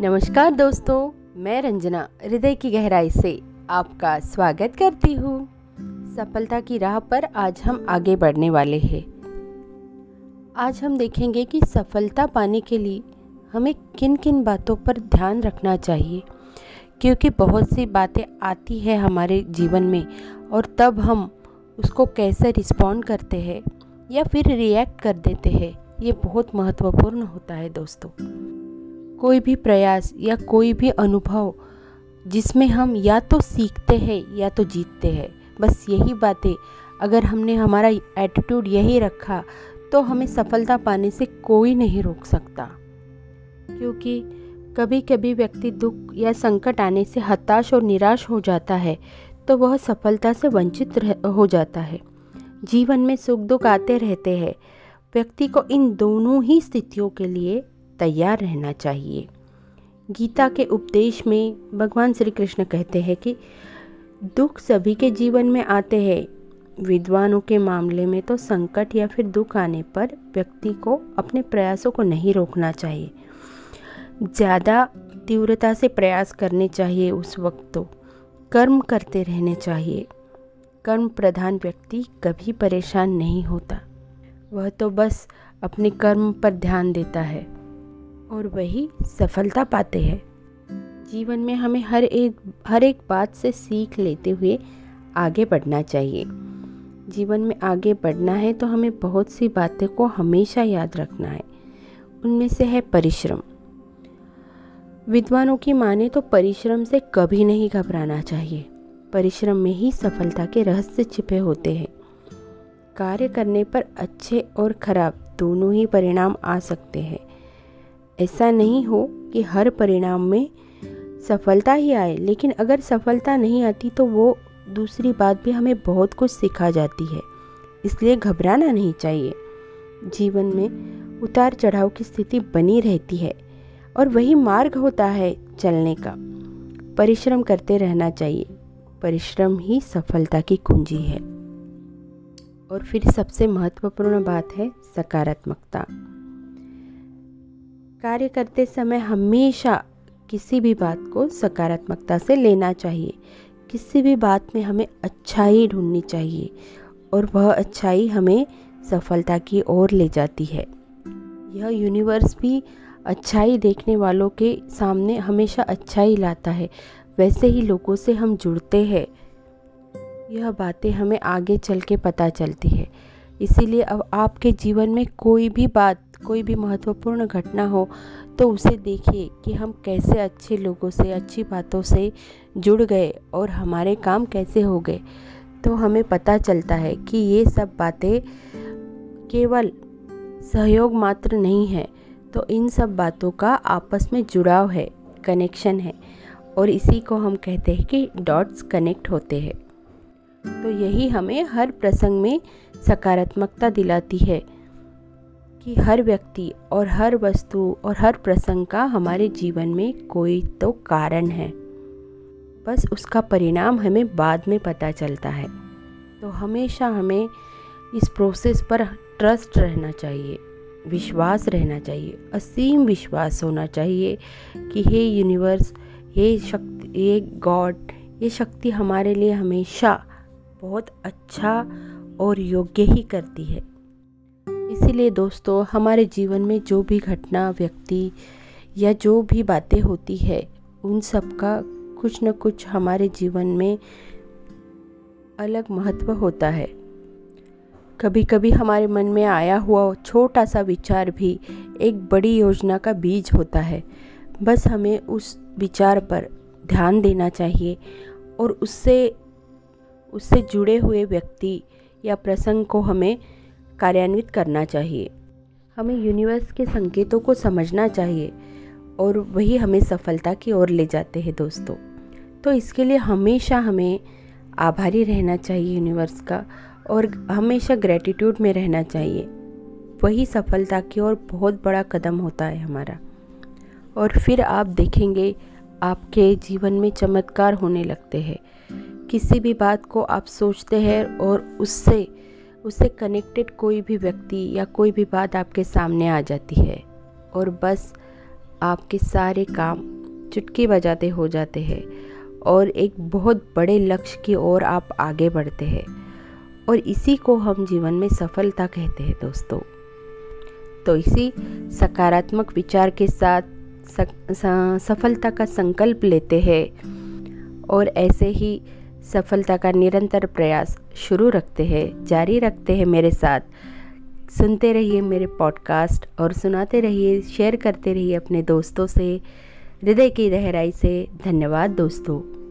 नमस्कार दोस्तों, मैं रंजना, हृदय की गहराई से आपका स्वागत करती हूँ। सफलता की राह पर आज हम आगे बढ़ने वाले हैं। आज हम देखेंगे कि सफलता पाने के लिए हमें किन किन बातों पर ध्यान रखना चाहिए, क्योंकि बहुत सी बातें आती है हमारे जीवन में और तब हम उसको कैसे रिस्पॉन्ड करते हैं या फिर रिएक्ट कर देते हैं, ये बहुत महत्वपूर्ण होता है दोस्तों। कोई भी प्रयास या कोई भी अनुभव जिसमें हम या तो सीखते हैं या तो जीतते हैं। बस यही बातें। अगर हमने हमारा एटीट्यूड यही रखा तो हमें सफलता पाने से कोई नहीं रोक सकता। क्योंकि कभी कभी व्यक्ति दुख या संकट आने से हताश और निराश हो जाता है तो वह सफलता से वंचित हो जाता है। जीवन में सुख दुख आते रहते हैं। व्यक्ति को इन दोनों ही स्थितियों के लिए तैयार रहना चाहिए। गीता के उपदेश में भगवान श्री कृष्ण कहते हैं कि दुख सभी के जीवन में आते हैं। विद्वानों के मामले में तो संकट या फिर दुख आने पर व्यक्ति को अपने प्रयासों को नहीं रोकना चाहिए। ज़्यादा तीव्रता से प्रयास करने चाहिए उस वक्त तो। कर्म करते रहने चाहिए। कर्म प्रधान व्यक्ति कभी परेशान नहीं होता। वह तो बस अपने कर्म पर ध्यान देता है। और वही सफलता पाते हैं। जीवन में हमें हर एक हर एक बात से सीख लेते हुए आगे बढ़ना चाहिए। जीवन में आगे बढ़ना है तो हमें बहुत सी बातें को हमेशा याद रखना है। उनमें से है परिश्रम। विद्वानों की माने तो परिश्रम से कभी नहीं घबराना चाहिए। परिश्रम में ही सफलता के रहस्य छिपे होते हैं। कार्य करने पर अच्छे और खराब दोनों ही परिणाम आ सकते हैं। ऐसा नहीं हो कि हर परिणाम में सफलता ही आए, लेकिन अगर सफलता नहीं आती तो वो दूसरी बात भी हमें बहुत कुछ सिखा जाती है। इसलिए घबराना नहीं चाहिए। जीवन में उतार चढ़ाव की स्थिति बनी रहती है और वही मार्ग होता है चलने का। परिश्रम करते रहना चाहिए। परिश्रम ही सफलता की कुंजी है। और फिर सबसे महत्वपूर्ण बात है सकारात्मकता। कार्य करते समय हमेशा किसी भी बात को सकारात्मकता से लेना चाहिए। किसी भी बात में हमें अच्छाई ढूंढनी चाहिए और वह अच्छाई हमें सफलता की ओर ले जाती है। यह यूनिवर्स भी अच्छाई देखने वालों के सामने हमेशा अच्छाई लाता है। वैसे ही लोगों से हम जुड़ते हैं। यह बातें हमें आगे चल के पता चलती है। इसीलिए अब आपके जीवन में कोई भी बात, कोई भी महत्वपूर्ण घटना हो तो उसे देखिए कि हम कैसे अच्छे लोगों से, अच्छी बातों से जुड़ गए और हमारे काम कैसे हो गए। तो हमें पता चलता है कि ये सब बातें केवल सहयोग मात्र नहीं है तो इन सब बातों का आपस में जुड़ाव है कनेक्शन है और इसी को हम कहते हैं कि डॉट्स कनेक्ट होते हैं। तो यही हमें हर प्रसंग में सकारात्मकता दिलाती है कि हर व्यक्ति और हर वस्तु और हर प्रसंग का हमारे जीवन में कोई तो कारण है। बस उसका परिणाम हमें बाद में पता चलता है। तो हमेशा हमें इस प्रोसेस पर ट्रस्ट रहना चाहिए, विश्वास रहना चाहिए, असीम विश्वास होना चाहिए कि हे यूनिवर्स ये शक्ति ये गॉड ये शक्ति हमारे लिए हमेशा बहुत अच्छा और योग्य ही करती है। इसीलिए दोस्तों, हमारे जीवन में जो भी घटना, व्यक्ति या जो भी बातें होती है, उन सब का कुछ न कुछ हमारे जीवन में अलग महत्व होता है। कभी कभी हमारे मन में आया हुआ छोटा सा विचार भी एक बड़ी योजना का बीज होता है। बस हमें उस विचार पर ध्यान देना चाहिए और उससे उससे जुड़े हुए व्यक्ति या प्रसंग को हमें कार्यान्वित करना चाहिए। हमें यूनिवर्स के संकेतों को समझना चाहिए और वही हमें सफलता की ओर ले जाते हैं दोस्तों। तो इसके लिए हमेशा हमें आभारी रहना चाहिए यूनिवर्स का और हमेशा ग्रेटिट्यूड में रहना चाहिए। वही सफलता की ओर बहुत बड़ा कदम होता है हमारा। और फिर आप देखेंगे आपके जीवन में चमत्कार होने लगते हैं। किसी भी बात को आप सोचते हैं और उससे उससे कनेक्टेड कोई भी व्यक्ति या कोई भी बात आपके सामने आ जाती है और बस आपके सारे काम चुटकी बजाते हो जाते हैं और एक बहुत बड़े लक्ष्य की ओर आप आगे बढ़ते हैं और इसी को हम जीवन में सफलता कहते हैं दोस्तों। तो इसी सकारात्मक विचार के साथ सफलता का संकल्प लेते हैं और ऐसे ही सफलता का निरंतर प्रयास शुरू रखते हैं, जारी रखते हैं मेरे साथ। सुनते रहिए मेरे पॉडकास्ट और सुनाते रहिए शेयर करते रहिए अपने दोस्तों से, हृदय की गहराई से। धन्यवाद दोस्तों।